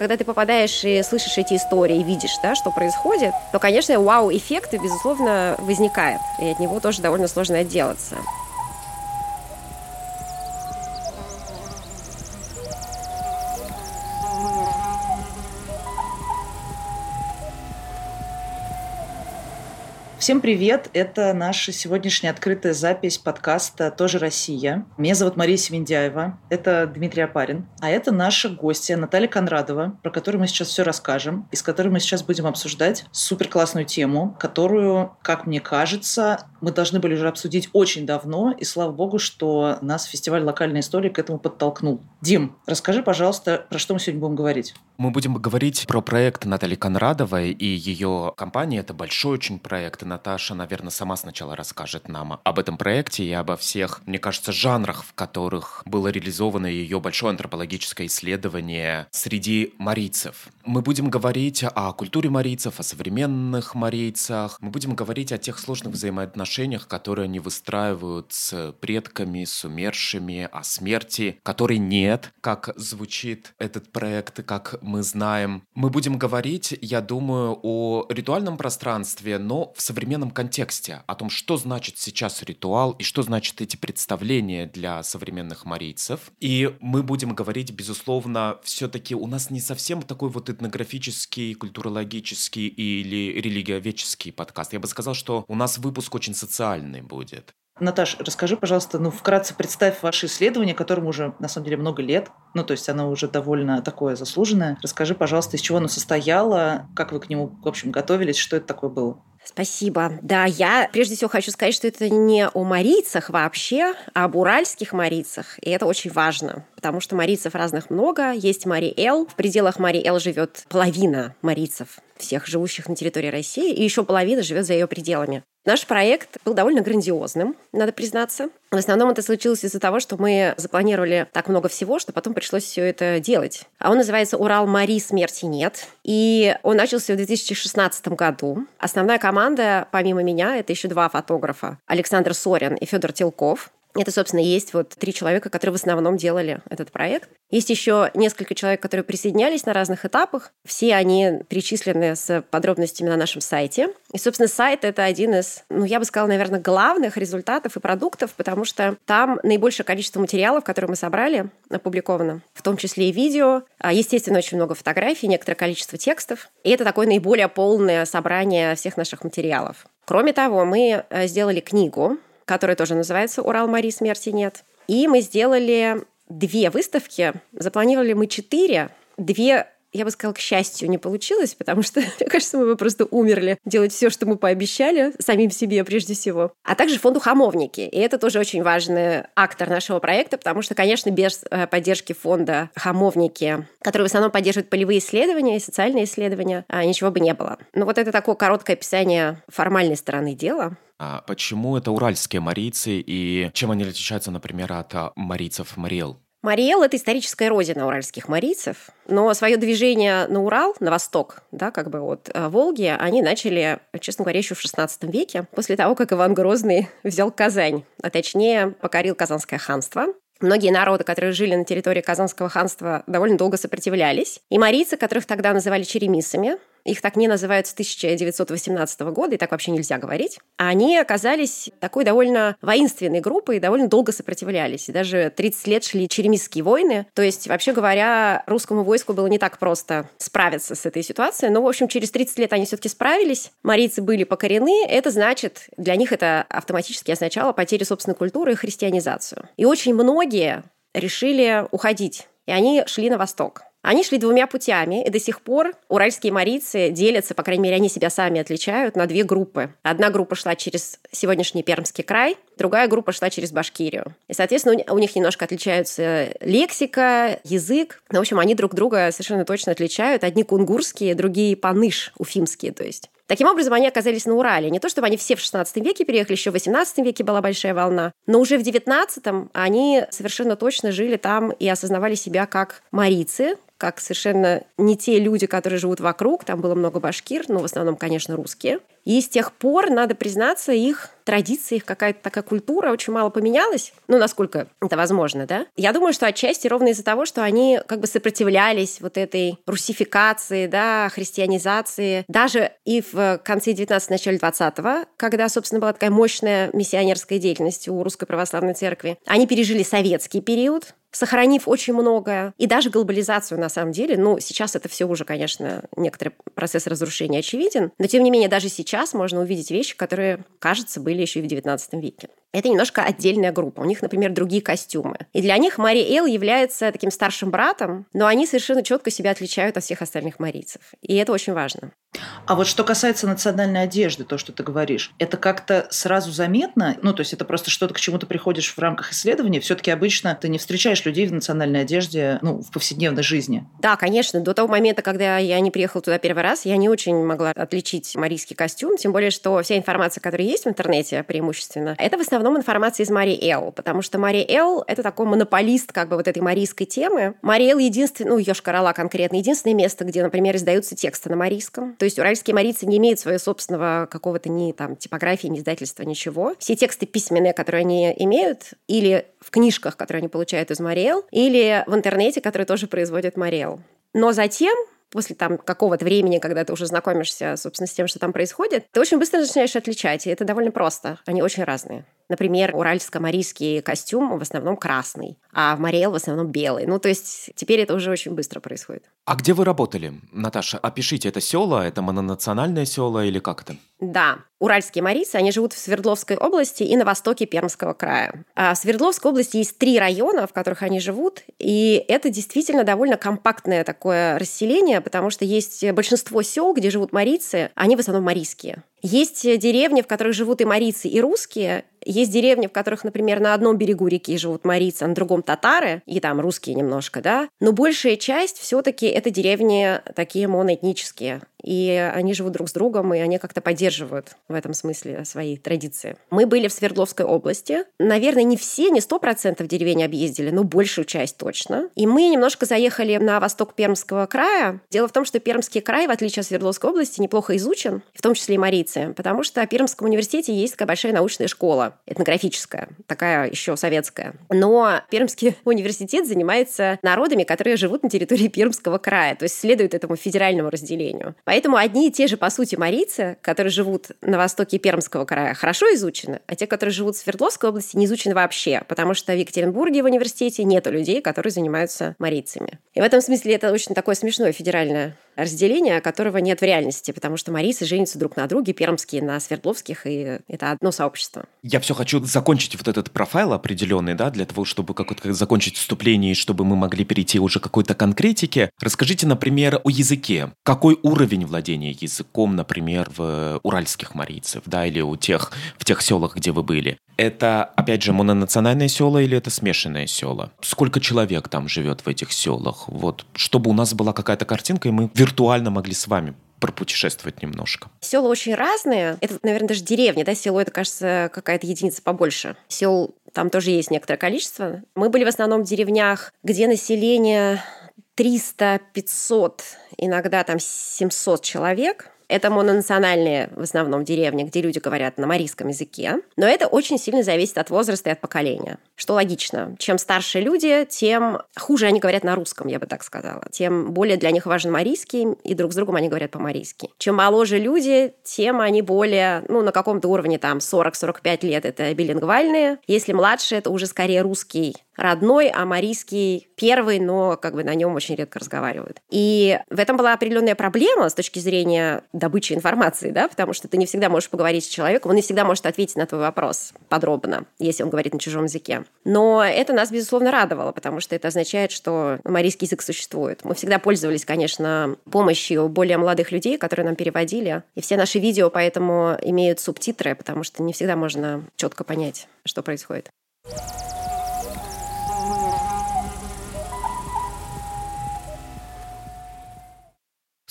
когда ты попадаешь и слышишь эти истории, видишь, да, что происходит, то, конечно, вау-эффект, безусловно, возникает. И от него тоже довольно сложно отделаться. Всем привет! Это наша сегодняшняя открытая запись подкаста «Тоже Россия». Меня зовут Мария Семендяева, это Дмитрий Апарин, а это наша гостья Наталья Конрадова, про которую мы сейчас все расскажем, и с которой мы сейчас будем обсуждать супер классную тему, которую, как мне кажется, мы должны были уже обсудить очень давно, и слава богу, что нас фестиваль локальной истории к этому подтолкнул. Дим, расскажи, пожалуйста, про что мы сегодня будем говорить? Мы будем говорить про проект Натальи Конрадовой и ее компании. Это большой очень проект. И Наташа, наверное, сама сначала расскажет нам об этом проекте и обо всех, мне кажется, жанрах, в которых было реализовано ее большое антропологическое исследование среди марийцев. Мы будем говорить о культуре марийцев, о современных марийцах. Мы будем говорить о тех сложных взаимоотношениях, которые они выстраивают с предками, с умершими, о смерти, которой нет, как звучит этот проект, как мы знаем. Мы будем говорить, я думаю, о ритуальном пространстве, но в современном контексте, о том, что значит сейчас ритуал и что значит эти представления для современных марийцев. И мы будем говорить, безусловно, все-таки у нас не совсем такой вот этнографический, культурологический или религиоведческий подкаст. Я бы сказал, что у нас выпуск очень социальный будет. Наташ, расскажи, пожалуйста, ну, вкратце представь ваше исследование, которому уже, на самом деле, много лет. Ну, то есть оно уже довольно такое заслуженное. Расскажи, пожалуйста, из чего оно состояло, как вы к нему, в общем, готовились, что это такое было? Спасибо. Да, я прежде всего хочу сказать, что это не о марийцах вообще, а об уральских марийцах. И это очень важно, потому что марийцев разных много. Есть Мари-Эл. В пределах Мари-Эл живет половина марийцев всех живущих на территории России, и еще половина живет за ее пределами. Наш проект был довольно грандиозным, надо признаться. В основном это случилось из-за того, что мы запланировали так много всего, что потом пришлось все это делать. А он называется «Урал Мари. Смерти нет». И он начался в 2016 году. Основная команда, помимо меня, это еще два фотографа. Александр Сорин и Федор Телков. Это, собственно, есть вот три человека, которые в основном делали этот проект. Есть еще несколько человек, которые присоединялись на разных этапах. Все они перечислены с подробностями на нашем сайте. И, собственно, сайт — это один из, ну, я бы сказала, наверное, главных результатов и продуктов, потому что там наибольшее количество материалов, которые мы собрали, опубликовано, в том числе и видео. А, естественно, очень много фотографий, некоторое количество текстов. И это такое наиболее полное собрание всех наших материалов. Кроме того, мы э, сделали книгу, который тоже называется «Урал Мари. Смерти нет». И мы сделали две выставки. Запланировали мы четыре. Две я бы сказала, к счастью, не получилось, потому что, мне кажется, мы бы просто умерли делать все, что мы пообещали, самим себе прежде всего. А также фонду «Хамовники». И это тоже очень важный актор нашего проекта, потому что, конечно, без э, поддержки фонда «Хамовники», который в основном поддерживает полевые исследования и социальные исследования, а, ничего бы не было. Ну вот это такое короткое описание формальной стороны дела. А почему это уральские марийцы и чем они отличаются, например, от а, марийцев Мариэл? Мариэл – это историческая родина уральских марийцев, но свое движение на Урал, на восток, да, как бы от э, Волги, они начали, честно говоря, еще в XVI веке, после того, как Иван Грозный взял Казань, а точнее покорил Казанское ханство. Многие народы, которые жили на территории Казанского ханства, довольно долго сопротивлялись. И марийцы, которых тогда называли черемисами, их так не называют с 1918 года, и так вообще нельзя говорить. А они оказались такой довольно воинственной группой и довольно долго сопротивлялись. И даже 30 лет шли черемисские войны. То есть, вообще говоря, русскому войску было не так просто справиться с этой ситуацией. Но, в общем, через 30 лет они все-таки справились. Марийцы были покорены. Это значит, для них это автоматически означало потерю собственной культуры и христианизацию. И очень многие решили уходить. И они шли на восток. Они шли двумя путями, и до сих пор уральские марийцы делятся, по крайней мере, они себя сами отличают, на две группы. Одна группа шла через сегодняшний Пермский край, другая группа шла через Башкирию. И, соответственно, у них немножко отличаются лексика, язык. Ну, в общем, они друг друга совершенно точно отличают. Одни кунгурские, другие паныш, уфимские, то есть. Таким образом, они оказались на Урале. Не то, чтобы они все в XVI веке переехали, еще в XVIII веке была большая волна, но уже в XIX они совершенно точно жили там и осознавали себя как марийцы, как совершенно не те люди, которые живут вокруг. Там было много башкир, но в основном, конечно, русские. И с тех пор, надо признаться, их традиции, их какая-то такая культура очень мало поменялась. Ну, насколько это возможно, да? Я думаю, что отчасти ровно из-за того, что они как бы сопротивлялись вот этой русификации, да, христианизации. Даже и в конце 19 начале 20 когда, собственно, была такая мощная миссионерская деятельность у Русской Православной Церкви, они пережили советский период, сохранив очень многое, и даже глобализацию на самом деле. Ну, сейчас это все уже, конечно, некоторый процесс разрушения очевиден, но тем не менее даже сейчас можно увидеть вещи, которые, кажется, были еще и в XIX веке. Это немножко отдельная группа. У них, например, другие костюмы. И для них Мари Эл является таким старшим братом, но они совершенно четко себя отличают от всех остальных марийцев. И это очень важно. А вот что касается национальной одежды, то, что ты говоришь, это как-то сразу заметно? Ну, то есть это просто что-то, к чему ты приходишь в рамках исследования? Все-таки обычно ты не встречаешь людей в национальной одежде, ну, в повседневной жизни. Да, конечно. До того момента, когда я не приехала туда первый раз, я не очень могла отличить марийский костюм, тем более, что вся информация, которая есть в интернете преимущественно, это в основном информация из Мари Эл, потому что Мари Эл — это такой монополист как бы вот этой марийской темы. Мари Эл единственный, ну, Йошкар-Ола конкретно, единственное место, где, например, издаются тексты на марийском. То есть уральские марийцы не имеют своего собственного какого-то ни там типографии, ни издательства, ничего. Все тексты письменные, которые они имеют, или в книжках, которые они получают из Мариэл, или в интернете, которые тоже производит Мариэл. Но затем после там какого-то времени, когда ты уже знакомишься, собственно, с тем, что там происходит, ты очень быстро начинаешь отличать, и это довольно просто. Они очень разные. Например, уральско-марийский костюм в основном красный, а в Мариэл в основном белый. Ну, то есть теперь это уже очень быстро происходит. А где вы работали, Наташа? Опишите, это села, это мононациональное село или как это? Да, уральские марийцы, они живут в Свердловской области и на востоке Пермского края. А в Свердловской области есть три района, в которых они живут, и это действительно довольно компактное такое расселение, потому что есть большинство сел, где живут марийцы, они в основном марийские. Есть деревни, в которых живут и марийцы, и русские. Есть деревни, в которых, например, на одном берегу реки живут марийцы, а на другом татары, и там русские немножко, да. Но большая часть все таки это деревни такие моноэтнические и они живут друг с другом, и они как-то поддерживают в этом смысле свои традиции. Мы были в Свердловской области. Наверное, не все, не сто процентов деревень объездили, но большую часть точно. И мы немножко заехали на восток Пермского края. Дело в том, что Пермский край, в отличие от Свердловской области, неплохо изучен, в том числе и марийцы, потому что в Пермском университете есть такая большая научная школа, этнографическая, такая еще советская. Но Пермский университет занимается народами, которые живут на территории Пермского края, то есть следует этому федеральному разделению. Поэтому одни и те же, по сути, марийцы, которые живут на востоке Пермского края, хорошо изучены, а те, которые живут в Свердловской области, не изучены вообще, потому что в Екатеринбурге в университете нет людей, которые занимаются марийцами. И в этом смысле это очень такое смешное федеральное разделение, которого нет в реальности, потому что марийцы женятся друг на друге, пермские на свердловских, и это одно сообщество. Я все хочу закончить вот этот профайл определенный, да, для того, чтобы как-то закончить вступление, и чтобы мы могли перейти уже к какой-то конкретике. Расскажите, например, о языке. Какой уровень владения языком, например, в уральских марийцев, да, или у тех, в тех селах, где вы были? Это, опять же, мононациональное село или это смешанное село? Сколько человек там живет в этих селах? Вот, чтобы у нас была какая-то картинка, и мы виртуально могли с вами пропутешествовать немножко. Села очень разные. Это, наверное, даже деревня, да, село это, кажется, какая-то единица побольше. Сел там тоже есть некоторое количество. Мы были в основном в деревнях, где население 300-500, иногда там 700 человек. Это мононациональные в основном деревни, где люди говорят на марийском языке. Но это очень сильно зависит от возраста и от поколения. Что логично. Чем старше люди, тем хуже они говорят на русском, я бы так сказала. Тем более для них важен марийский, и друг с другом они говорят по-марийски. Чем моложе люди, тем они более, ну, на каком-то уровне там 40-45 лет это билингвальные. Если младше, это уже скорее русский родной, а марийский первый, но как бы на нем очень редко разговаривают. И в этом была определенная проблема с точки зрения добычи информации, да, потому что ты не всегда можешь поговорить с человеком, он не всегда может ответить на твой вопрос подробно, если он говорит на чужом языке. Но это нас, безусловно, радовало, потому что это означает, что марийский язык существует. Мы всегда пользовались, конечно, помощью более молодых людей, которые нам переводили. И все наши видео поэтому имеют субтитры, потому что не всегда можно четко понять, что происходит.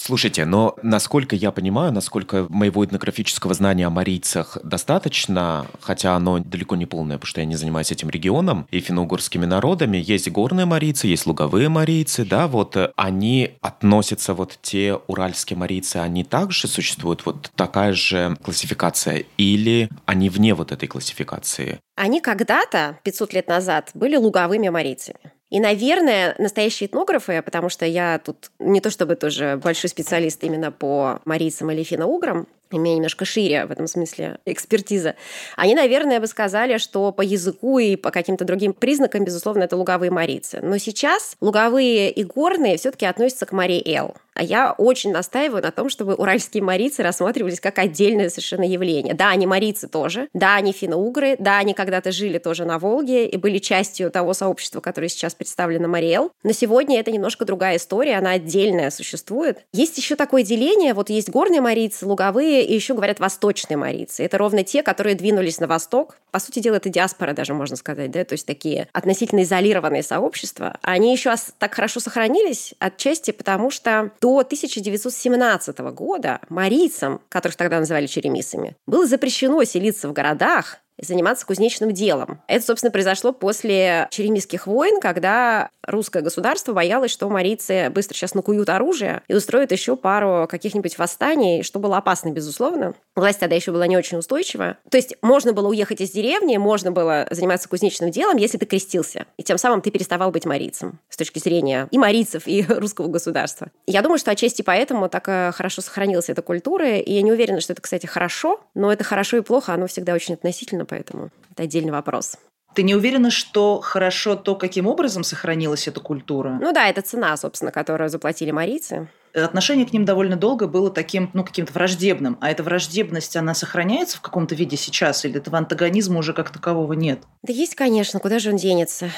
Слушайте, но насколько я понимаю, насколько моего этнографического знания о марийцах достаточно, хотя оно далеко не полное, потому что я не занимаюсь этим регионом и финно-угорскими народами, есть горные марийцы, есть луговые марийцы, да, вот э, они относятся, вот те уральские марийцы, они также существуют, вот такая же классификация, или они вне вот этой классификации? Они когда-то, 500 лет назад, были луговыми марийцами. И, наверное, настоящие этнографы, потому что я тут не то чтобы тоже большой специалист именно по марийцам или финно-уграм, имея немножко шире в этом смысле экспертиза, они, наверное, бы сказали, что по языку и по каким-то другим признакам, безусловно, это луговые марийцы. Но сейчас луговые и горные все-таки относятся к Марии Эл. А я очень настаиваю на том, чтобы уральские марийцы рассматривались как отдельное совершенно явление. Да, они марийцы тоже, да, они финно-угры, да, они когда-то жили тоже на Волге и были частью того сообщества, которое сейчас представлено Мариэл. Но сегодня это немножко другая история, она отдельная существует. Есть еще такое деление, вот есть горные марийцы, луговые, и еще говорят восточные марийцы. Это ровно те, которые двинулись на восток. По сути дела, это диаспора даже, можно сказать, да, то есть такие относительно изолированные сообщества. Они еще так хорошо сохранились отчасти потому, что до до 1917 года марийцам, которых тогда называли черемисами, было запрещено селиться в городах заниматься кузнечным делом. Это, собственно, произошло после Черемисских войн, когда русское государство боялось, что марийцы быстро сейчас накуют оружие и устроят еще пару каких-нибудь восстаний, что было опасно, безусловно. Власть тогда еще была не очень устойчива. То есть можно было уехать из деревни, можно было заниматься кузнечным делом, если ты крестился. И тем самым ты переставал быть марийцем с точки зрения и марийцев, и русского государства. Я думаю, что отчасти поэтому так э, хорошо сохранилась эта культура, и я не уверена, что это, кстати, хорошо, но это хорошо и плохо, оно всегда очень относительно, поэтому это отдельный вопрос. Ты не уверена, что хорошо то, каким образом сохранилась эта культура? Ну да, это цена, собственно, которую заплатили марийцы. Отношение к ним довольно долго было таким, ну, каким-то враждебным. А эта враждебность, она сохраняется в каком-то виде сейчас? Или этого антагонизма уже как такового нет? Да есть, конечно. Куда же он денется?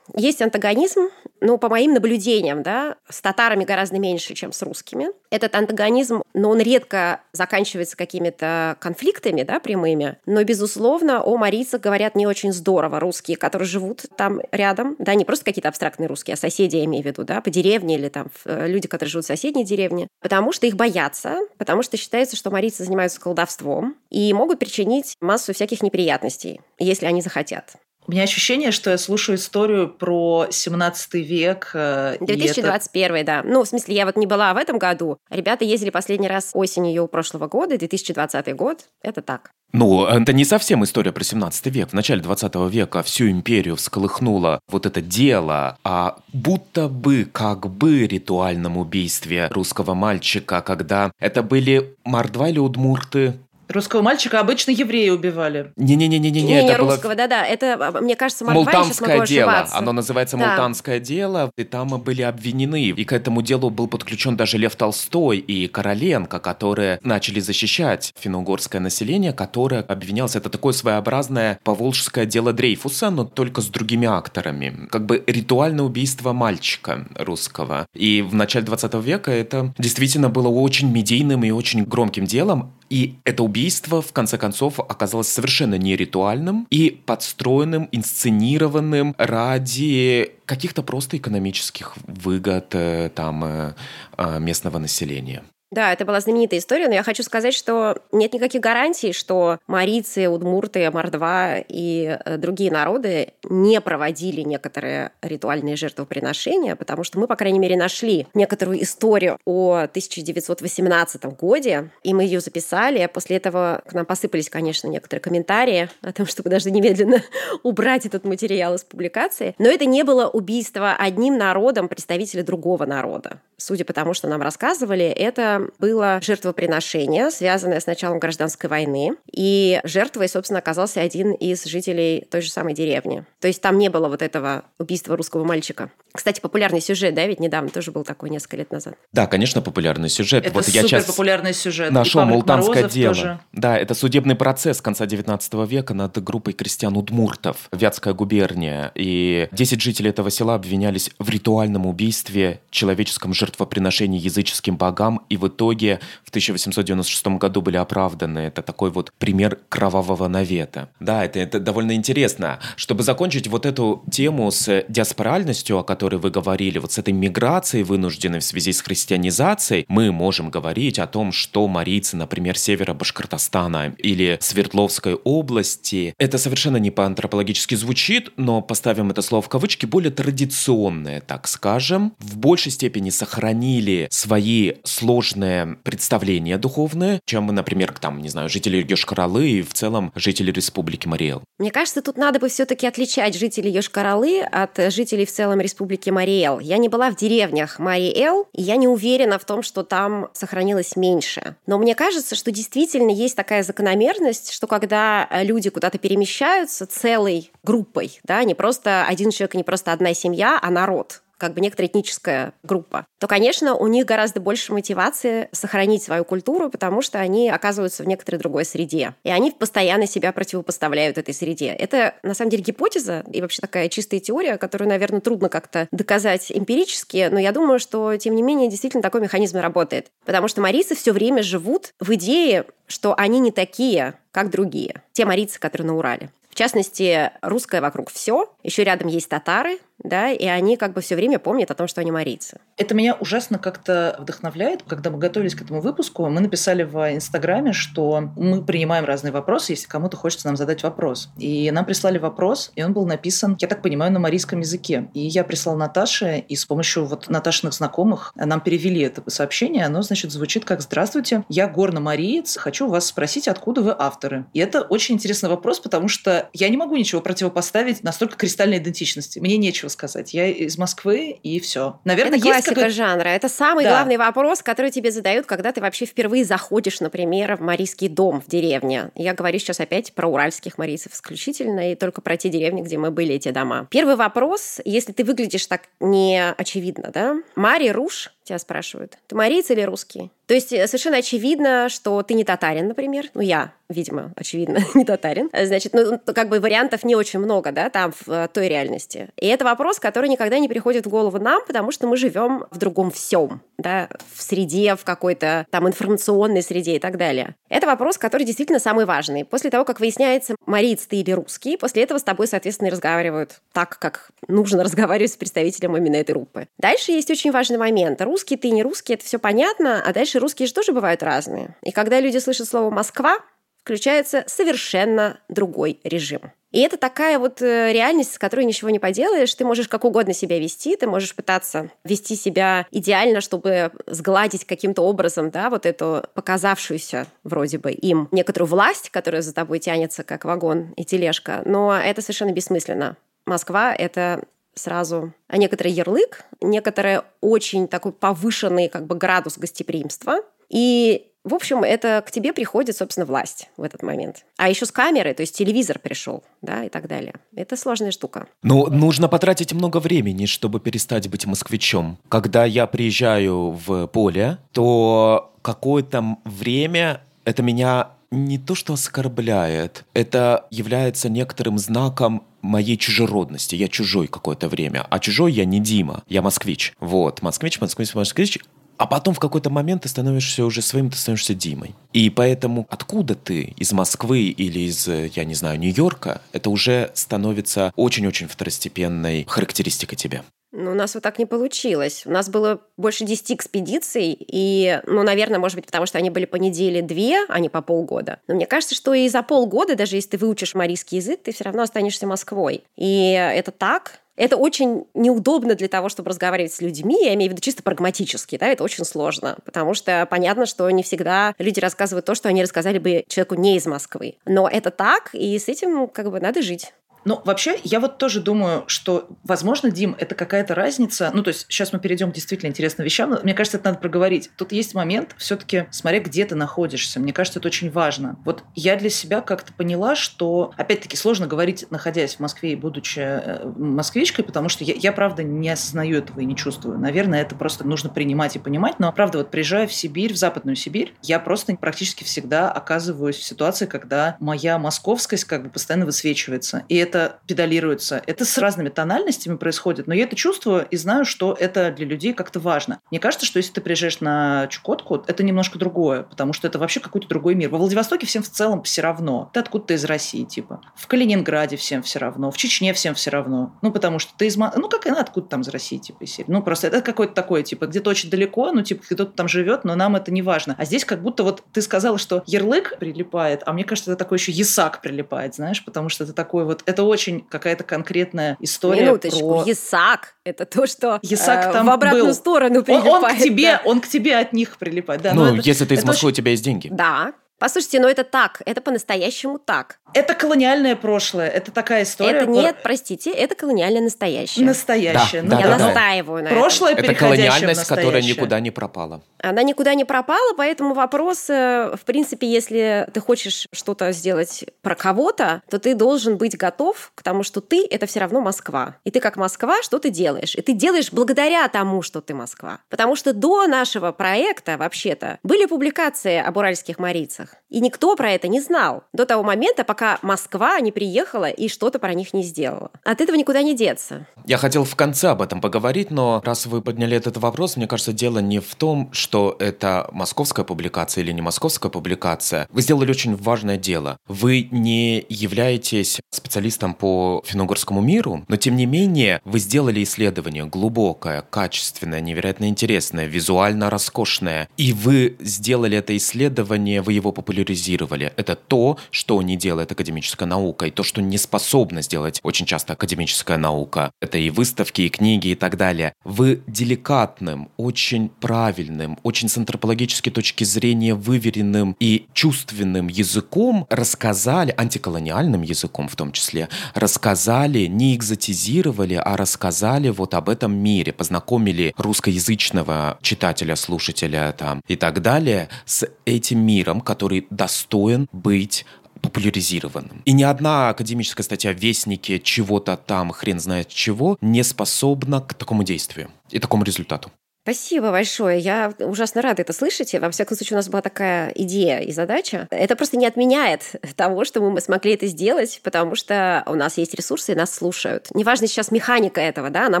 Есть антагонизм, но по моим наблюдениям, да, с татарами гораздо меньше, чем с русскими. Этот антагонизм, но он редко заканчивается какими-то конфликтами, да, прямыми. Но, безусловно, о марийцах говорят не очень здорово русские, которые живут там рядом. Да, не просто какие-то абстрактные русские, а соседи, я имею в виду, да, по деревне или там э, люди, которые живут в соседней деревне. Потому что их боятся, потому что считается, что марийцы занимаются колдовством и могут причинить массу всяких неприятностей, если они захотят. У меня ощущение, что я слушаю историю про 17 век. 2021, это... да. Ну, в смысле, я вот не была в этом году. Ребята ездили последний раз осенью прошлого года, 2020 год. Это так. Ну, это не совсем история про 17 век. В начале 20 века всю империю всколыхнуло вот это дело о будто бы, как бы ритуальном убийстве русского мальчика, когда это были мордва или удмурты, Русского мальчика обычно евреи убивали. Не-не-не-не-не. Не, не русского, да-да. Это, а, мне кажется, Мордва, Мултанское дело. Ошибаться. Оно называется да. Мултанское дело. И там мы были обвинены. И к этому делу был подключен даже Лев Толстой и Короленко, которые начали защищать финно-угорское население, которое обвинялось. Это такое своеобразное поволжское дело Дрейфуса, но только с другими акторами. Как бы ритуальное убийство мальчика русского. И в начале 20 века это действительно было очень медийным и очень громким делом. И это убийство, в конце концов, оказалось совершенно не ритуальным и подстроенным, инсценированным ради каких-то просто экономических выгод э, там э, э, местного населения. Да, это была знаменитая история, но я хочу сказать, что нет никаких гарантий, что марийцы, удмурты, мордва и э, другие народы не проводили некоторые ритуальные жертвоприношения, потому что мы, по крайней мере, нашли некоторую историю о 1918 годе, и мы ее записали. После этого к нам посыпались, конечно, некоторые комментарии о том, чтобы даже немедленно убрать этот материал из публикации. Но это не было убийство одним народом представителя другого народа. Судя по тому, что нам рассказывали, это было жертвоприношение, связанное с началом гражданской войны. И жертвой, собственно, оказался один из жителей той же самой деревни. То есть там не было вот этого убийства русского мальчика. Кстати, популярный сюжет, да, ведь недавно тоже был такой несколько лет назад. Да, конечно, популярный сюжет. Это вот супер я сейчас популярный сюжет. Нашел мултанское дело. Тоже. Да, это судебный процесс конца 19 века над группой крестьян Удмуртов, Вятская губерния. И 10 жителей этого села обвинялись в ритуальном убийстве, человеческом жертвоприношении языческим богам, и в итоге в 1896 году были оправданы. Это такой вот пример кровавого навета. Да, это, это довольно интересно. Чтобы закончить вот эту тему с диаспоральностью, о которой вы говорили, вот с этой миграцией вынужденной в связи с христианизацией, мы можем говорить о том, что марийцы, например, севера Башкортостана или Свердловской области, это совершенно не по-антропологически звучит, но поставим это слово в кавычки, более традиционные, так скажем, в большей степени сохранили свои сложные представления духовные, чем, например, там, не знаю, жители Йошкар-Олы и в целом жители Республики Мариэл. Мне кажется, тут надо бы все-таки отличать жителей Йошкар-Олы от жителей в целом Республики Мариэл. Я не была в деревнях Мариэл, и я не уверена в том, что там сохранилось меньше. Но мне кажется, что действительно есть такая закономерность, что когда люди куда-то перемещаются целой группой, да, не просто один человек, не просто одна семья, а народ, как бы некоторая этническая группа, то, конечно, у них гораздо больше мотивации сохранить свою культуру, потому что они оказываются в некоторой другой среде. И они постоянно себя противопоставляют этой среде. Это, на самом деле, гипотеза и вообще такая чистая теория, которую, наверное, трудно как-то доказать эмпирически, но я думаю, что, тем не менее, действительно такой механизм работает. Потому что марийцы все время живут в идее, что они не такие, как другие. Те марийцы, которые на Урале. В частности, русское вокруг все. Еще рядом есть татары, да, и они как бы все время помнят о том, что они марийцы. Это меня ужасно как-то вдохновляет. Когда мы готовились к этому выпуску, мы написали в Инстаграме, что мы принимаем разные вопросы, если кому-то хочется нам задать вопрос. И нам прислали вопрос, и он был написан, я так понимаю, на марийском языке. И я прислал Наташе, и с помощью вот Наташиных знакомых нам перевели это сообщение. Оно, значит, звучит как «Здравствуйте, я горно-мариец, хочу вас спросить, откуда вы авторы?» И это очень интересный вопрос, потому что я не могу ничего противопоставить настолько кристальной идентичности. Мне нечего сказать. Я из Москвы, и все. Наверное, это есть классика жанра. Это самый да. главный вопрос, который тебе задают, когда ты вообще впервые заходишь, например, в Марийский дом в деревне. Я говорю сейчас опять про уральских марийцев исключительно, и только про те деревни, где мы были, эти дома. Первый вопрос, если ты выглядишь так не очевидно, да? Мари Руш тебя спрашивают. Ты марийц или русский? То есть э, совершенно очевидно, что ты не татарин, например. Ну, я, видимо, очевидно, не татарин. Значит, ну, как бы вариантов не очень много, да, там в э, той реальности. И это вопрос, который никогда не приходит в голову нам, потому что мы живем в другом всем, да, в среде, в какой-то там информационной среде и так далее. Это вопрос, который действительно самый важный. После того, как выясняется, мариец ты или русский, после этого с тобой, соответственно, разговаривают так, как нужно разговаривать с представителем именно этой группы. Дальше есть очень важный момент. Русский ты, не русский, это все понятно, а дальше русские же тоже бывают разные. И когда люди слышат слово «Москва», включается совершенно другой режим. И это такая вот э, реальность, с которой ничего не поделаешь. Ты можешь как угодно себя вести, ты можешь пытаться вести себя идеально, чтобы сгладить каким-то образом, да, вот эту показавшуюся вроде бы им некоторую власть, которая за тобой тянется, как вагон и тележка. Но это совершенно бессмысленно. Москва — это сразу некоторый ярлык, некоторый очень такой повышенный как бы градус гостеприимства. И в общем, это к тебе приходит, собственно, власть в этот момент. А еще с камерой, то есть телевизор пришел, да, и так далее. Это сложная штука. Ну, нужно потратить много времени, чтобы перестать быть москвичом. Когда я приезжаю в поле, то какое-то время это меня не то что оскорбляет, это является некоторым знаком моей чужеродности. Я чужой какое-то время. А чужой я не Дима, я москвич. Вот, москвич, москвич, москвич. А потом в какой-то момент ты становишься уже своим, ты становишься Димой. И поэтому откуда ты, из Москвы или из, я не знаю, Нью-Йорка, это уже становится очень-очень второстепенной характеристикой тебя. Ну, у нас вот так не получилось. У нас было больше 10 экспедиций, и, ну, наверное, может быть, потому что они были по неделе две, а не по полгода. Но мне кажется, что и за полгода, даже если ты выучишь марийский язык, ты все равно останешься Москвой. И это так, это очень неудобно для того, чтобы разговаривать с людьми, я имею в виду чисто прагматически, да, это очень сложно, потому что понятно, что не всегда люди рассказывают то, что они рассказали бы человеку не из Москвы. Но это так, и с этим как бы надо жить. Ну, вообще, я вот тоже думаю, что, возможно, Дим, это какая-то разница. Ну, то есть сейчас мы перейдем к действительно интересным вещам. Мне кажется, это надо проговорить. Тут есть момент, все-таки, смотря где ты находишься. Мне кажется, это очень важно. Вот я для себя как-то поняла, что, опять-таки, сложно говорить, находясь в Москве и будучи э, москвичкой, потому что я, я, правда, не осознаю этого и не чувствую. Наверное, это просто нужно принимать и понимать. Но, правда, вот приезжая в Сибирь, в Западную Сибирь, я просто практически всегда оказываюсь в ситуации, когда моя московскость как бы постоянно высвечивается. И это это педалируется. Это с разными тональностями происходит, но я это чувствую и знаю, что это для людей как-то важно. Мне кажется, что если ты приезжаешь на Чукотку, это немножко другое, потому что это вообще какой-то другой мир. Во Владивостоке всем в целом все равно. Ты откуда-то из России, типа. В Калининграде всем все равно, в Чечне всем все равно. Ну, потому что ты из... Ну, как ну, откуда там из России, типа, из Ну, просто это какое-то такое, типа, где-то очень далеко, ну, типа, кто-то там живет, но нам это не важно. А здесь как будто вот ты сказала, что ярлык прилипает, а мне кажется, это такой еще ясак прилипает, знаешь, потому что это такой вот... Это очень какая-то конкретная история Минуточку, про... ясак. Это то, что ясак э, там в обратную был. сторону прилипает. Он, он к тебе, да. он к тебе от них прилипает. Да, ну, это, если ты из Москвы, очень... у тебя есть деньги. Да, Послушайте, но это так, это по-настоящему так. Это колониальное прошлое, это такая история. Это нет, простите, это колониальное настоящее. Настоящее. Да, ну, я да, настаиваю да. на Прошлое этом. Это колониальность, которая никуда не пропала. Она никуда не пропала, поэтому вопрос, э, в принципе, если ты хочешь что-то сделать про кого-то, то ты должен быть готов к тому, что ты — это все равно Москва. И ты как Москва что ты делаешь? И ты делаешь благодаря тому, что ты Москва. Потому что до нашего проекта, вообще-то, были публикации об уральских марийцах. И никто про это не знал до того момента, пока Москва не приехала и что-то про них не сделала. От этого никуда не деться. Я хотел в конце об этом поговорить, но раз вы подняли этот вопрос, мне кажется, дело не в том, что это московская публикация или не московская публикация. Вы сделали очень важное дело. Вы не являетесь специалистом по финно миру, но тем не менее вы сделали исследование глубокое, качественное, невероятно интересное, визуально роскошное. И вы сделали это исследование, вы его популяризировали. Это то, что не делает академическая наука, и то, что не способна сделать очень часто академическая наука. Это и выставки, и книги, и так далее. Вы деликатным, очень правильным, очень с антропологической точки зрения выверенным и чувственным языком рассказали, антиколониальным языком в том числе, рассказали, не экзотизировали, а рассказали вот об этом мире, познакомили русскоязычного читателя, слушателя там и так далее с этим миром, который достоин быть популяризированным. И ни одна академическая статья в Вестнике чего-то там, хрен знает чего, не способна к такому действию и такому результату. Спасибо большое. Я ужасно рада это слышать. Во всяком случае, у нас была такая идея и задача. Это просто не отменяет того, что мы смогли это сделать, потому что у нас есть ресурсы и нас слушают. Неважно сейчас механика этого, да, она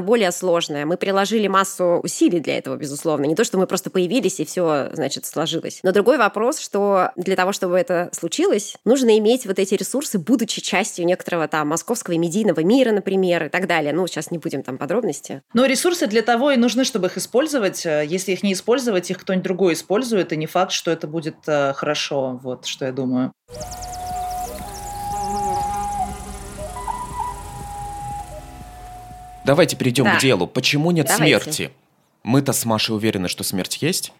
более сложная. Мы приложили массу усилий для этого, безусловно. Не то, что мы просто появились и все, значит, сложилось. Но другой вопрос, что для того, чтобы это случилось, нужно иметь вот эти ресурсы, будучи частью некоторого там московского и медийного мира, например, и так далее. Ну, сейчас не будем там подробности. Но ресурсы для того и нужны, чтобы их использовать использовать. Э, если их не использовать, их кто-нибудь другой использует, и не факт, что это будет э, хорошо. Вот что я думаю. Давайте перейдем да. к делу. Почему нет Давайте. смерти? Мы-то с Машей уверены, что смерть есть?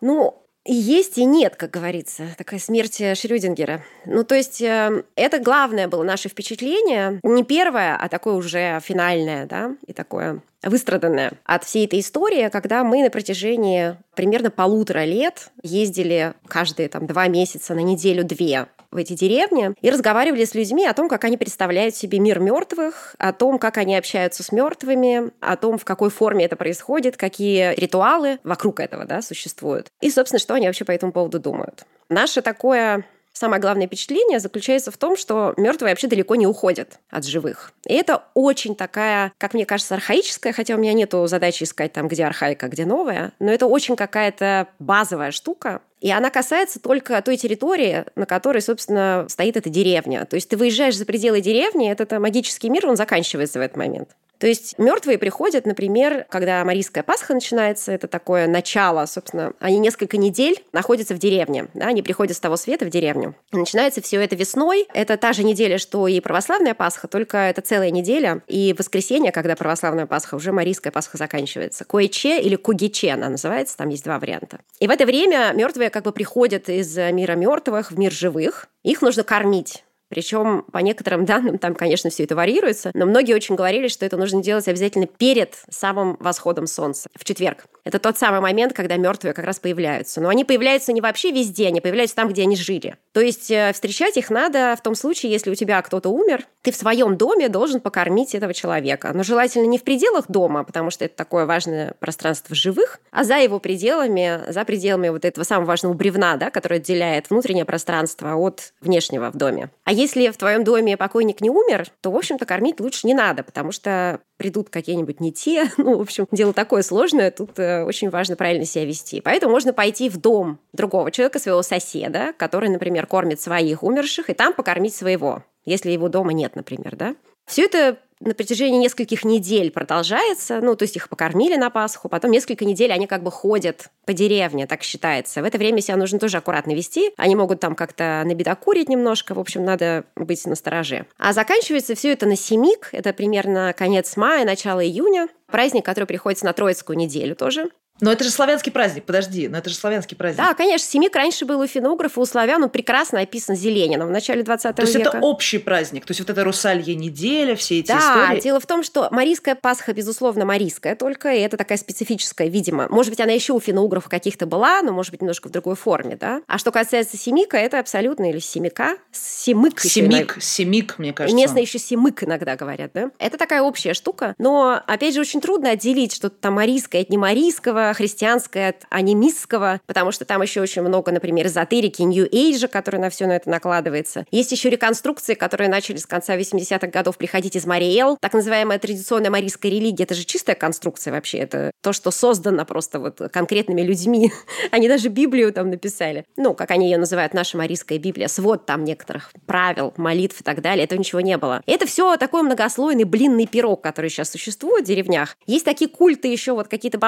Ну, есть, и нет, как говорится, такая смерть э, Шрёдингера. Ну, то есть э, это главное было наше впечатление, не первое, а такое уже финальное, да, и такое выстраданное от всей этой истории, когда мы на протяжении примерно полутора лет ездили каждые там два месяца на неделю-две в эти деревни и разговаривали с людьми о том, как они представляют себе мир мертвых, о том, как они общаются с мертвыми, о том, в какой форме это происходит, какие ритуалы вокруг этого да, существуют. И, собственно, что они вообще по этому поводу думают. Наше такое самое главное впечатление заключается в том, что мертвые вообще далеко не уходят от живых. И это очень такая, как мне кажется, архаическая, хотя у меня нету задачи искать там, где архаика, где новая, но это очень какая-то базовая штука, и она касается только той территории, на которой, собственно, стоит эта деревня. То есть ты выезжаешь за пределы деревни, этот магический мир, он заканчивается в этот момент. То есть мертвые приходят, например, когда Марийская Пасха начинается, это такое начало, собственно, они несколько недель находятся в деревне, да, они приходят с того света в деревню. Начинается все это весной, это та же неделя, что и православная Пасха, только это целая неделя, и воскресенье, когда православная Пасха, уже Марийская Пасха заканчивается. Коече или Кугиче она называется, там есть два варианта. И в это время мертвые как бы приходят из мира мертвых в мир живых, их нужно кормить причем по некоторым данным там, конечно, все это варьируется, но многие очень говорили, что это нужно делать обязательно перед самым восходом солнца, в четверг. Это тот самый момент, когда мертвые как раз появляются. Но они появляются не вообще везде, они появляются там, где они жили. То есть э, встречать их надо в том случае, если у тебя кто-то умер, ты в своем доме должен покормить этого человека. Но желательно не в пределах дома, потому что это такое важное пространство живых, а за его пределами, за пределами вот этого самого важного бревна, да, который отделяет внутреннее пространство от внешнего в доме. А если в твоем доме покойник не умер, то, в общем-то, кормить лучше не надо, потому что придут какие-нибудь не те. Ну, в общем, дело такое сложное, тут э, очень важно правильно себя вести. Поэтому можно пойти в дом другого человека, своего соседа, который, например, кормит своих умерших, и там покормить своего, если его дома нет, например, да. Все это на протяжении нескольких недель продолжается. Ну, то есть их покормили на Пасху, потом несколько недель они как бы ходят по деревне, так считается. В это время себя нужно тоже аккуратно вести. Они могут там как-то набедокурить немножко. В общем, надо быть настороже. А заканчивается все это на Семик. Это примерно конец мая, начало июня. Праздник, который приходится на Троицкую неделю тоже. Но это же славянский праздник, подожди, но это же славянский праздник. Да, конечно, Семик раньше был у финографа, у славян, он прекрасно описан Зелениным в начале 20 века. То есть это общий праздник, то есть вот эта русалья неделя, все эти да, истории. Да, дело в том, что марийская Пасха, безусловно, марийская только, и это такая специфическая, видимо. Может быть, она еще у финографов каких-то была, но, может быть, немножко в другой форме, да. А что касается Семика, это абсолютно, или Семика, Семик. Семик, еще, Семик, мне кажется. Местные еще Семык иногда говорят, да. Это такая общая штука, но, опять же, очень трудно отделить что-то там марийское от немарийского, христианское от анимистского, потому что там еще очень много, например, эзотерики, нью-эйджа, который на все на это накладывается. Есть еще реконструкции, которые начали с конца 80-х годов приходить из Мариэл. Так называемая традиционная марийская религия, это же чистая конструкция вообще. Это то, что создано просто вот конкретными людьми. они даже Библию там написали. Ну, как они ее называют, наша марийская Библия. Свод там некоторых правил, молитв и так далее. Этого ничего не было. Это все такой многослойный блинный пирог, который сейчас существует в деревнях. Есть такие культы еще, вот какие-то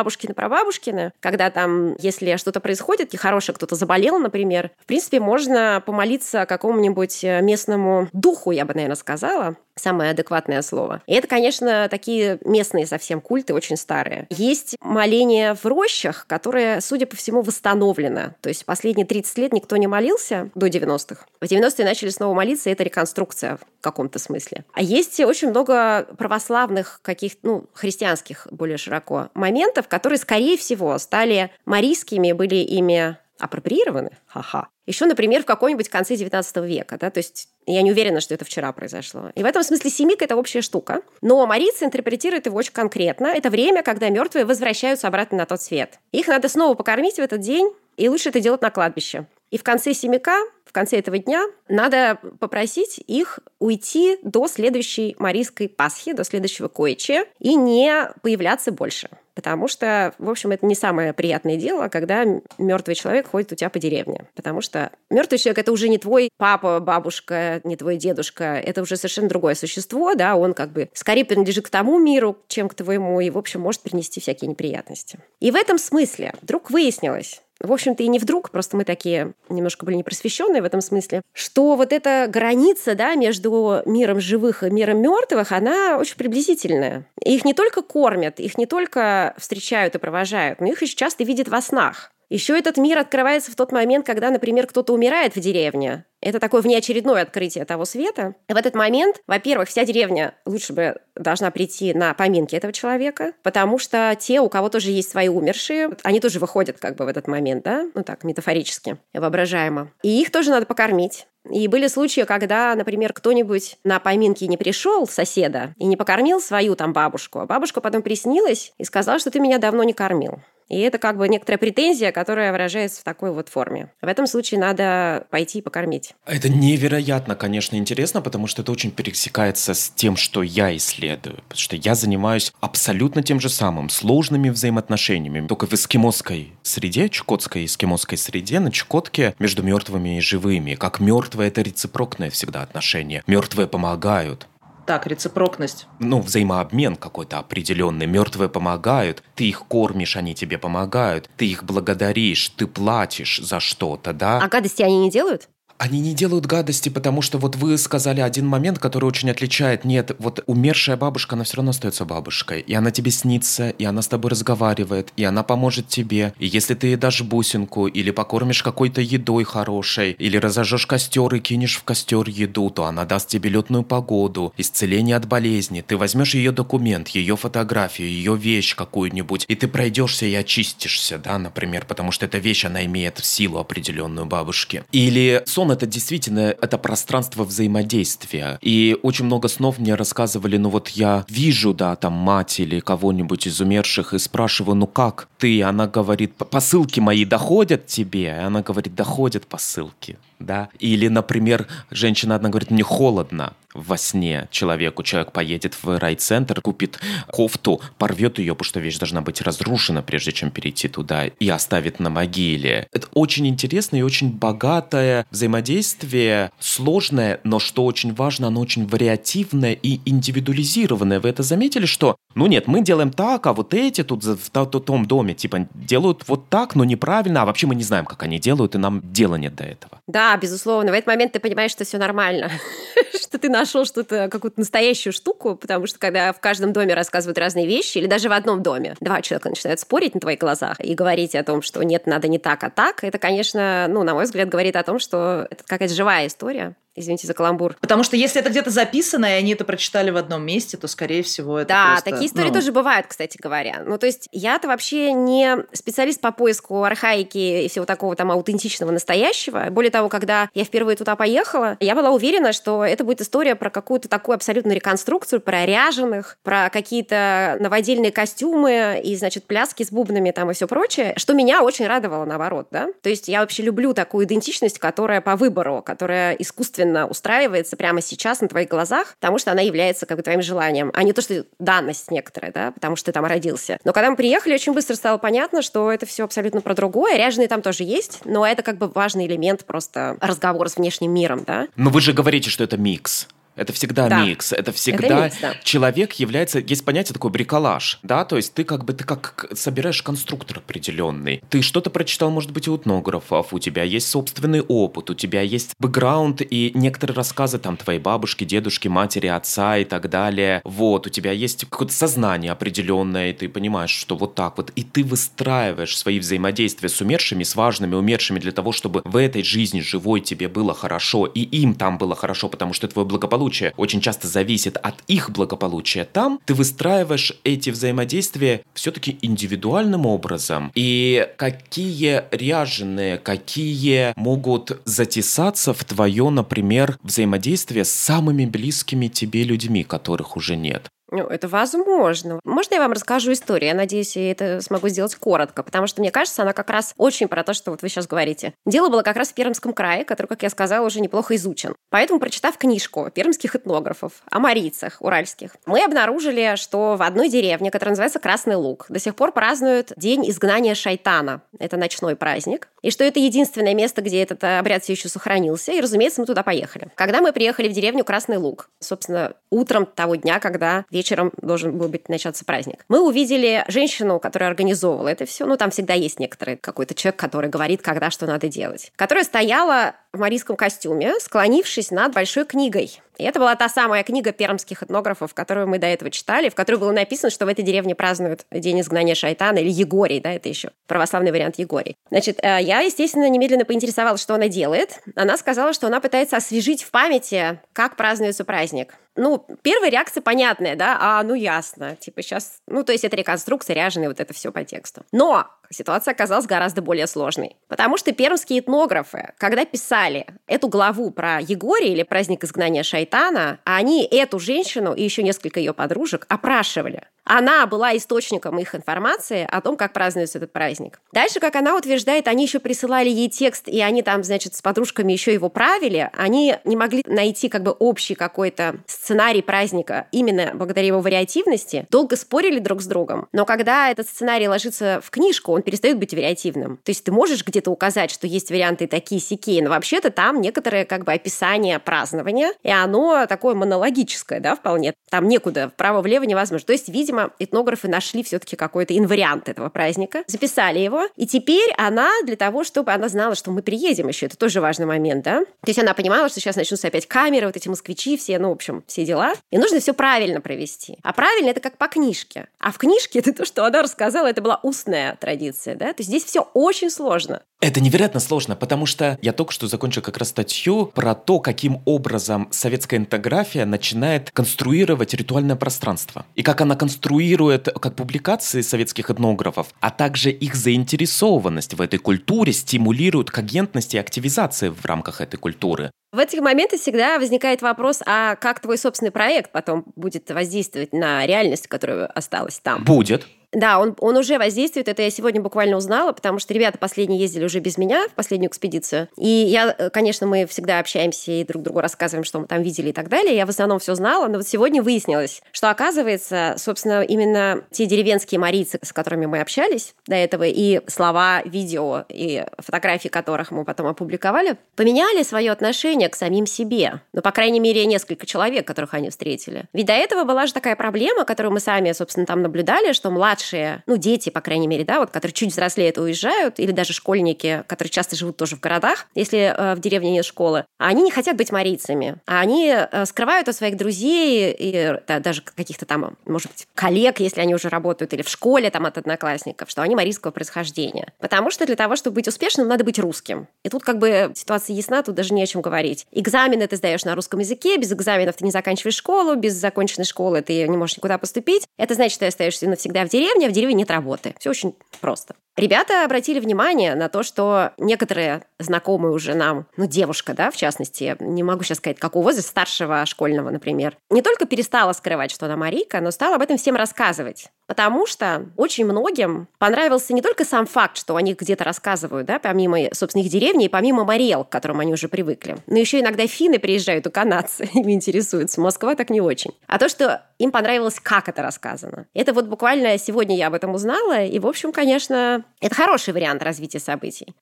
бабушкины-прабабушкины, когда там, если что-то происходит, нехорошее, кто-то заболел, например, в принципе, можно помолиться какому-нибудь э, местному духу, я бы, наверное, сказала, самое адекватное слово. И это, конечно, такие местные совсем культы, очень старые. Есть моление в рощах, которое, судя по всему, восстановлено. То есть последние 30 лет никто не молился до 90-х. В 90-е начали снова молиться, и это реконструкция в каком-то смысле. А есть очень много православных каких ну, христианских более широко моментов, которые, скорее всего, стали марийскими, были ими апроприированы. Ха-ха. Еще, например, в какой-нибудь конце 19 века. Да? То есть я не уверена, что это вчера произошло. И в этом смысле семик – это общая штука. Но марийцы интерпретируют его очень конкретно. Это время, когда мертвые возвращаются обратно на тот свет. Их надо снова покормить в этот день, и лучше это делать на кладбище. И в конце семика, в конце этого дня, надо попросить их уйти до следующей Марийской Пасхи, до следующего Коичи, и не появляться больше. Потому что, в общем, это не самое приятное дело, когда мертвый человек ходит у тебя по деревне. Потому что мертвый человек это уже не твой папа, бабушка, не твой дедушка, это уже совершенно другое существо, да, он как бы скорее принадлежит к тому миру, чем к твоему, и, в общем, может принести всякие неприятности. И в этом смысле вдруг выяснилось, в общем-то, и не вдруг, просто мы такие немножко были непросвещенные в этом смысле, что вот эта граница да, между миром живых и миром мертвых, она очень приблизительная. И их не только кормят, их не только встречают и провожают, но их еще часто видят во снах. Еще этот мир открывается в тот момент, когда, например, кто-то умирает в деревне. Это такое внеочередное открытие того света. В этот момент, во-первых, вся деревня лучше бы должна прийти на поминки этого человека, потому что те, у кого тоже есть свои умершие, они тоже выходят как бы в этот момент, да, ну так, метафорически, воображаемо. И их тоже надо покормить. И были случаи, когда, например, кто-нибудь на поминки не пришел соседа и не покормил свою там бабушку, а бабушка потом приснилась и сказала, что ты меня давно не кормил. И это как бы некоторая претензия, которая выражается в такой вот форме. В этом случае надо пойти и покормить. Это невероятно, конечно, интересно, потому что это очень пересекается с тем, что я исследую. Потому что я занимаюсь абсолютно тем же самым, сложными взаимоотношениями. Только в эскимосской среде, чукотской эскимосской среде, на Чукотке между мертвыми и живыми. Как мертвые это рецепрокное всегда отношение. Мертвые помогают, так, рeciprocность. Ну, взаимообмен какой-то определенный. Мертвые помогают, ты их кормишь, они тебе помогают, ты их благодаришь, ты платишь за что-то, да? А гадости они не делают? Они не делают гадости, потому что вот вы сказали один момент, который очень отличает. Нет, вот умершая бабушка, она все равно остается бабушкой. И она тебе снится, и она с тобой разговаривает, и она поможет тебе. И если ты ей дашь бусинку, или покормишь какой-то едой хорошей, или разожжешь костер и кинешь в костер еду, то она даст тебе летную погоду, исцеление от болезни. Ты возьмешь ее документ, ее фотографию, ее вещь какую-нибудь, и ты пройдешься и очистишься, да, например, потому что эта вещь, она имеет силу определенную бабушки. Или сон это действительно это пространство взаимодействия. И очень много снов мне рассказывали, ну вот я вижу, да, там мать или кого-нибудь из умерших и спрашиваю, ну как ты? Она говорит, посылки мои доходят тебе? И она говорит, доходят посылки да. Или, например, женщина одна говорит, мне холодно во сне человеку. Человек поедет в райцентр, купит кофту, порвет ее, потому что вещь должна быть разрушена, прежде чем перейти туда, и оставит на могиле. Это очень интересное и очень богатое взаимодействие, сложное, но что очень важно, оно очень вариативное и индивидуализированное. Вы это заметили, что, ну нет, мы делаем так, а вот эти тут в том доме, типа, делают вот так, но неправильно, а вообще мы не знаем, как они делают, и нам дела нет до этого. Да, безусловно. В этот момент ты понимаешь, что все нормально, что ты нашел что-то, какую-то настоящую штуку, потому что когда в каждом доме рассказывают разные вещи, или даже в одном доме два человека начинают спорить на твоих глазах и говорить о том, что нет, надо не так, а так, это, конечно, ну, на мой взгляд, говорит о том, что это какая-то живая история, Извините за каламбур. Потому что если это где-то записано, и они это прочитали в одном месте, то, скорее всего, это Да, просто, такие истории ну... тоже бывают, кстати говоря. Ну, то есть я-то вообще не специалист по поиску архаики и всего такого там аутентичного настоящего. Более того, когда я впервые туда поехала, я была уверена, что это будет история про какую-то такую абсолютную реконструкцию, про ряженых, про какие-то новодельные костюмы и, значит, пляски с бубнами там и все прочее, что меня очень радовало, наоборот, да. То есть я вообще люблю такую идентичность, которая по выбору, которая искусственно устраивается прямо сейчас на твоих глазах, потому что она является как бы твоим желанием, а не то, что данность некоторая, да, потому что ты там родился. Но когда мы приехали, очень быстро стало понятно, что это все абсолютно про другое. Ряженые там тоже есть, но это как бы важный элемент просто разговора с внешним миром, да. Но вы же говорите, что это микс. Это всегда да. микс. Это всегда это микс, да. человек является. Есть понятие такое бриколаж, да, то есть ты как бы ты как собираешь конструктор определенный. Ты что-то прочитал, может быть, у этнографов, у тебя есть собственный опыт, у тебя есть бэкграунд и некоторые рассказы там твоей бабушки, дедушки, матери, отца и так далее. Вот, у тебя есть какое-то сознание определенное, и ты понимаешь, что вот так вот. И ты выстраиваешь свои взаимодействия с умершими, с важными умершими для того, чтобы в этой жизни живой тебе было хорошо, и им там было хорошо, потому что твое благополучие благополучие очень часто зависит от их благополучия там, ты выстраиваешь эти взаимодействия все-таки индивидуальным образом. И какие ряженые, какие могут затесаться в твое, например, взаимодействие с самыми близкими тебе людьми, которых уже нет. Ну, это возможно. Можно я вам расскажу историю? Я надеюсь, я это смогу сделать коротко, потому что, мне кажется, она как раз очень про то, что вот вы сейчас говорите. Дело было как раз в Пермском крае, который, как я сказала, уже неплохо изучен. Поэтому, прочитав книжку пермских этнографов о марийцах уральских, мы обнаружили, что в одной деревне, которая называется Красный Луг, до сих пор празднуют День изгнания шайтана. Это ночной праздник. И что это единственное место, где этот обряд все еще сохранился. И, разумеется, мы туда поехали. Когда мы приехали в деревню Красный Луг, собственно, утром того дня, когда вечером должен был быть начаться праздник. Мы увидели женщину, которая организовывала это все. Ну, там всегда есть некоторый какой-то человек, который говорит, когда что надо делать. Которая стояла в марийском костюме, склонившись над большой книгой. И это была та самая книга пермских этнографов, которую мы до этого читали, в которой было написано, что в этой деревне празднуют День изгнания шайтана или Егорий, да, это еще православный вариант Егорий. Значит, э, я, естественно, немедленно поинтересовалась, что она делает. Она сказала, что она пытается освежить в памяти, как празднуется праздник. Ну, первая реакция понятная, да, а, ну ясно, типа сейчас, ну, то есть это реконструкция, ряженые, вот это все по тексту. Но ситуация оказалась гораздо более сложной. Потому что пермские этнографы, когда писали эту главу про Егория или праздник изгнания шайтана, они эту женщину и еще несколько ее подружек опрашивали. Она была источником их информации о том, как празднуется этот праздник. Дальше, как она утверждает, они еще присылали ей текст, и они там, значит, с подружками еще его правили. Они не могли найти как бы общий какой-то сценарий праздника именно благодаря его вариативности. Долго спорили друг с другом. Но когда этот сценарий ложится в книжку, он перестает быть вариативным. То есть ты можешь где-то указать, что есть варианты такие сякие, но вообще-то там некоторое как бы описание празднования, и оно такое монологическое, да, вполне. Там некуда, вправо-влево невозможно. То есть, видимо, этнографы нашли все-таки какой-то инвариант этого праздника, записали его, и теперь она для того, чтобы она знала, что мы приедем еще, это тоже важный момент, да? То есть она понимала, что сейчас начнутся опять камеры, вот эти москвичи все, ну, в общем, все дела, и нужно все правильно провести. А правильно это как по книжке. А в книжке это то, что она рассказала, это была устная традиция, да? То есть здесь все очень сложно. Это невероятно сложно, потому что я только что закончил как раз статью про то, каким образом советская интография начинает конструировать ритуальное пространство. И как она конструирует как публикации советских этнографов, а также их заинтересованность в этой культуре стимулирует к агентности и активизации в рамках этой культуры. В этих моментах всегда возникает вопрос, а как твой собственный проект потом будет воздействовать на реальность, которая осталась там? Будет. Да, он, он уже воздействует. Это я сегодня буквально узнала, потому что ребята последние ездили уже без меня в последнюю экспедицию. И я, э, конечно, мы всегда общаемся и друг другу рассказываем, что мы там видели и так далее. Я в основном все знала, но вот сегодня выяснилось, что оказывается, собственно, именно те деревенские марийцы, с которыми мы общались до этого, и слова, видео и фотографии которых мы потом опубликовали, поменяли свое отношение к самим себе. Ну, по крайней мере, несколько человек, которых они встретили. Ведь до этого была же такая проблема, которую мы сами, собственно, там наблюдали, что младшие младшие, ну, дети, по крайней мере, да, вот, которые чуть взрослеют уезжают, или даже школьники, которые часто живут тоже в городах, если э, в деревне нет школы, они не хотят быть марийцами, а они э, скрывают от своих друзей и да, даже каких-то там, может быть, коллег, если они уже работают, или в школе там от одноклассников, что они марийского происхождения. Потому что для того, чтобы быть успешным, надо быть русским. И тут как бы ситуация ясна, тут даже не о чем говорить. Экзамены ты сдаешь на русском языке, без экзаменов ты не заканчиваешь школу, без законченной школы ты не можешь никуда поступить. Это значит, что ты остаешься навсегда в деревне, деревне, а в деревне нет работы. Все очень просто. Ребята обратили внимание на то, что некоторые знакомые уже нам, ну, девушка, да, в частности, не могу сейчас сказать, какого возраста, старшего школьного, например, не только перестала скрывать, что она Марийка, но стала об этом всем рассказывать. Потому что очень многим понравился не только сам факт, что о них где-то рассказывают, да, помимо собственных деревни и помимо Мариэл, к которым они уже привыкли, но еще иногда финны приезжают у канадцы, ими интересуются. Москва так не очень. А то, что им понравилось, как это рассказано. Это вот буквально сегодня я об этом узнала, и, в общем, конечно, это хороший вариант развития событий.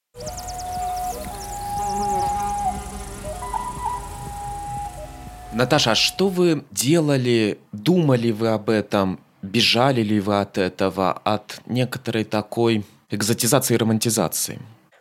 Наташа, а что вы делали, думали вы об этом, бежали ли вы от этого, от некоторой такой экзотизации и романтизации?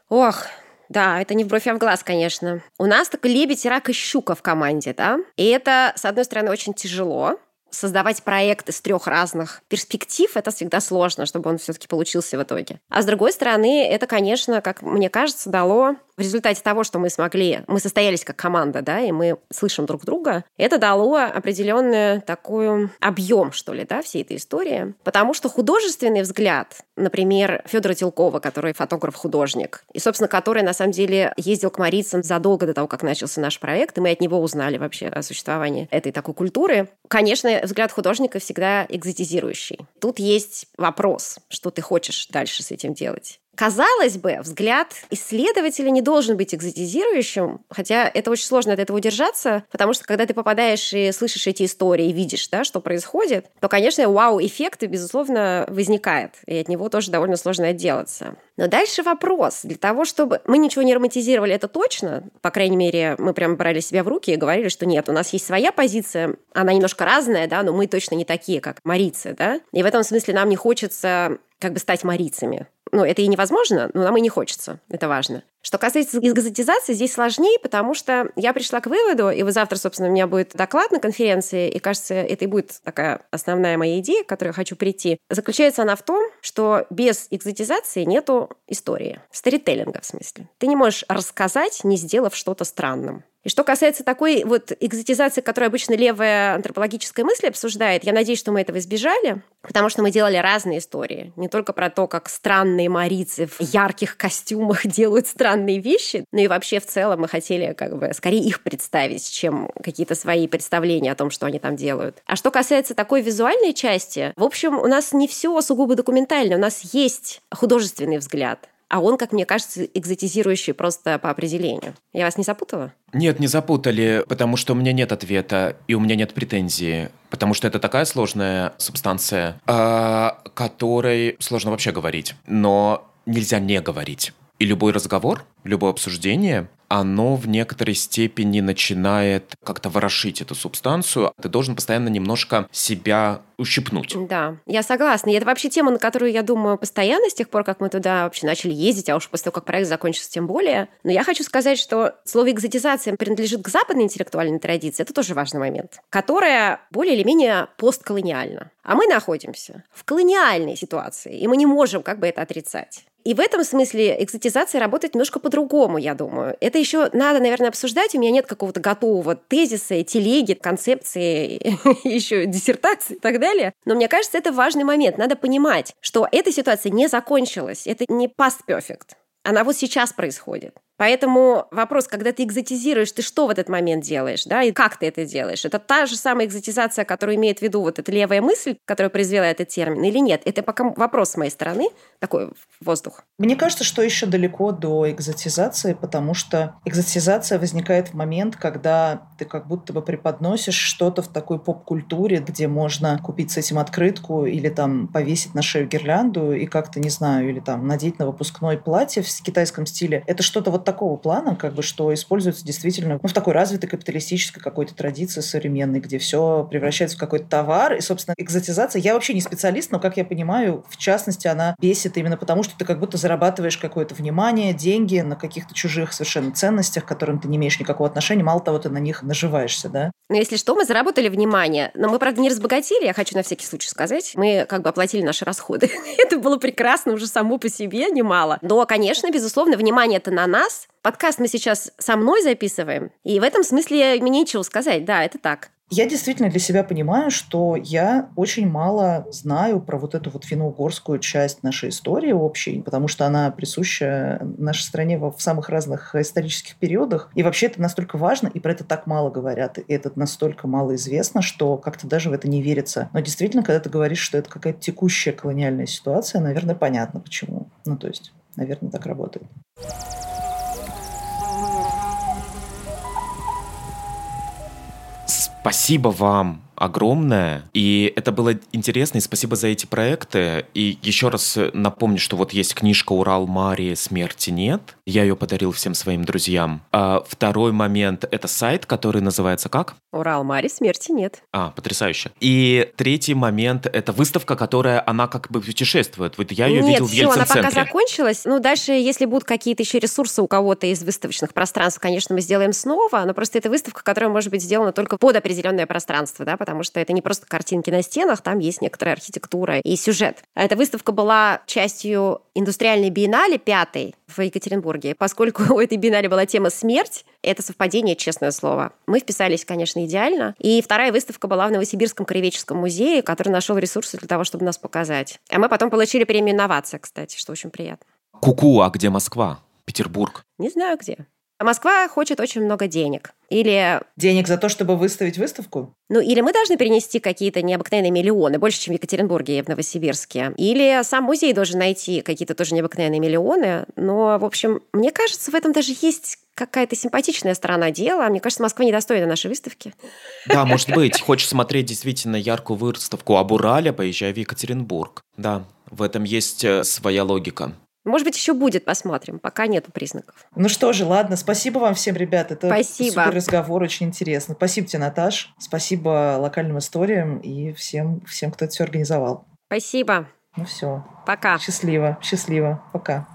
Ох, да, это не в бровь, а в глаз, конечно. У нас такой лебедь, рак и щука в команде, да? И это, с одной стороны, очень тяжело, создавать проект из трех разных перспектив, это всегда сложно, чтобы он все-таки получился в итоге. А с другой стороны, это, конечно, как мне кажется, дало в результате того, что мы смогли, мы состоялись как команда, да, и мы слышим друг друга, это дало определенный такой объем, что ли, да, всей этой истории. Потому что художественный взгляд, например, Федора Телкова, который фотограф-художник, и, собственно, который, на самом деле, ездил к Марицам задолго до того, как начался наш проект, и мы от него узнали вообще о существовании этой такой культуры. Конечно, взгляд художника всегда экзотизирующий. Тут есть вопрос, что ты хочешь дальше с этим делать. Казалось бы, взгляд исследователя не должен быть экзотизирующим, хотя это очень сложно от этого удержаться, потому что когда ты попадаешь и слышишь эти истории, видишь, да, что происходит, то, конечно, вау-эффект, безусловно, возникает, и от него тоже довольно сложно отделаться. Но дальше вопрос. Для того, чтобы... Мы ничего не романтизировали, это точно. По крайней мере, мы прям брали себя в руки и говорили, что нет, у нас есть своя позиция, она немножко разная, да, но мы точно не такие, как марицы, да. И в этом смысле нам не хочется как бы стать марицами. Ну, это и невозможно, но нам и не хочется. Это важно. Что касается экзотизации, здесь сложнее, потому что я пришла к выводу, и вот завтра, собственно, у меня будет доклад на конференции, и, кажется, это и будет такая основная моя идея, к которой я хочу прийти. Заключается она в том, что без экзотизации нету истории. Сторителлинга, в смысле. Ты не можешь рассказать, не сделав что-то странным. И что касается такой вот экзотизации, которую обычно левая антропологическая мысль обсуждает, я надеюсь, что мы этого избежали, потому что мы делали разные истории. Не только про то, как странные марицы в ярких костюмах делают странные вещи, но и вообще в целом мы хотели как бы скорее их представить, чем какие-то свои представления о том, что они там делают. А что касается такой визуальной части, в общем, у нас не все сугубо документально, у нас есть художественный взгляд а он, как мне кажется, экзотизирующий просто по определению. Я вас не запутала? Нет, не запутали, потому что у меня нет ответа и у меня нет претензии, потому что это такая сложная субстанция, о которой сложно вообще говорить, но нельзя не говорить. И любой разговор, любое обсуждение, оно в некоторой степени начинает как-то ворошить эту субстанцию. Ты должен постоянно немножко себя ущипнуть. Да, я согласна. И это вообще тема, на которую я думаю постоянно с тех пор, как мы туда вообще начали ездить, а уж после того, как проект закончился, тем более. Но я хочу сказать, что слово экзотизация принадлежит к западной интеллектуальной традиции. Это тоже важный момент, которая более или менее постколониальна. А мы находимся в колониальной ситуации, и мы не можем как бы это отрицать. И в этом смысле экзотизация работает немножко по-другому, я думаю. Это еще надо, наверное, обсуждать. У меня нет какого-то готового тезиса, телеги, концепции, еще диссертации и так далее. Но мне кажется, это важный момент. Надо понимать, что эта ситуация не закончилась. Это не past perfect. Она вот сейчас происходит. Поэтому вопрос, когда ты экзотизируешь, ты что в этот момент делаешь, да, и как ты это делаешь? Это та же самая экзотизация, которую имеет в виду вот эта левая мысль, которая произвела этот термин, или нет? Это пока вопрос с моей стороны, такой воздух. Мне кажется, что еще далеко до экзотизации, потому что экзотизация возникает в момент, когда ты как будто бы преподносишь что-то в такой поп-культуре, где можно купить с этим открытку или там повесить на шею гирлянду и как-то, не знаю, или там надеть на выпускной платье в китайском стиле. Это что-то вот такого плана, как бы, что используется действительно ну, в такой развитой капиталистической какой-то традиции современной, где все превращается в какой-то товар. И, собственно, экзотизация, я вообще не специалист, но, как я понимаю, в частности, она бесит именно потому, что ты как будто зарабатываешь какое-то внимание, деньги на каких-то чужих совершенно ценностях, к которым ты не имеешь никакого отношения. Мало того, ты на них наживаешься, да? Но если что, мы заработали внимание. Но мы, правда, не разбогатели, я хочу на всякий случай сказать. Мы как бы оплатили наши расходы. Это было прекрасно уже само по себе, немало. Но, конечно, безусловно, внимание это на нас, Подкаст мы сейчас со мной записываем, и в этом смысле мне нечего сказать. Да, это так. Я действительно для себя понимаю, что я очень мало знаю про вот эту вот финно-угорскую часть нашей истории общей, потому что она присуща нашей стране в самых разных исторических периодах. И вообще это настолько важно, и про это так мало говорят, и это настолько мало известно, что как-то даже в это не верится. Но действительно, когда ты говоришь, что это какая-то текущая колониальная ситуация, наверное, понятно почему. Ну, то есть, наверное, так работает. Спасибо вам огромное, и это было интересно, и спасибо за эти проекты. И еще раз напомню, что вот есть книжка «Урал Марии. Смерти нет». Я ее подарил всем своим друзьям. А второй момент — это сайт, который называется как? «Урал Марии. Смерти нет». А, потрясающе. И третий момент — это выставка, которая, она как бы путешествует. Вот я ее нет, видел в все, она пока закончилась. Ну, дальше, если будут какие-то еще ресурсы у кого-то из выставочных пространств, конечно, мы сделаем снова, но просто это выставка, которая может быть сделана только под определенное пространство, да, потому что это не просто картинки на стенах, там есть некоторая архитектура и сюжет. А эта выставка была частью индустриальной биеннале пятой в Екатеринбурге. Поскольку у этой биеннале была тема «Смерть», это совпадение, честное слово. Мы вписались, конечно, идеально. И вторая выставка была в Новосибирском краеведческом музее, который нашел ресурсы для того, чтобы нас показать. А мы потом получили премию «Инновация», кстати, что очень приятно. Куку, -ку, а где Москва? Петербург? Не знаю где. А Москва хочет очень много денег. Или... Денег за то, чтобы выставить выставку? Ну, или мы должны перенести какие-то необыкновенные миллионы, больше, чем в Екатеринбурге и в Новосибирске. Или сам музей должен найти какие-то тоже необыкновенные миллионы. Но, в общем, мне кажется, в этом даже есть какая-то симпатичная сторона дела. Мне кажется, Москва недостойна нашей выставки. Да, может быть. Хочешь смотреть действительно яркую выставку об Урале, поезжай в Екатеринбург. Да, в этом есть э, своя логика. Может быть, еще будет, посмотрим. Пока нету признаков. Ну что же, ладно. Спасибо вам всем, ребят. Это Спасибо. супер разговор, очень интересно. Спасибо тебе, Наташ. Спасибо локальным историям и всем, всем, кто это все организовал. Спасибо. Ну все. Пока. Счастливо, счастливо. Пока.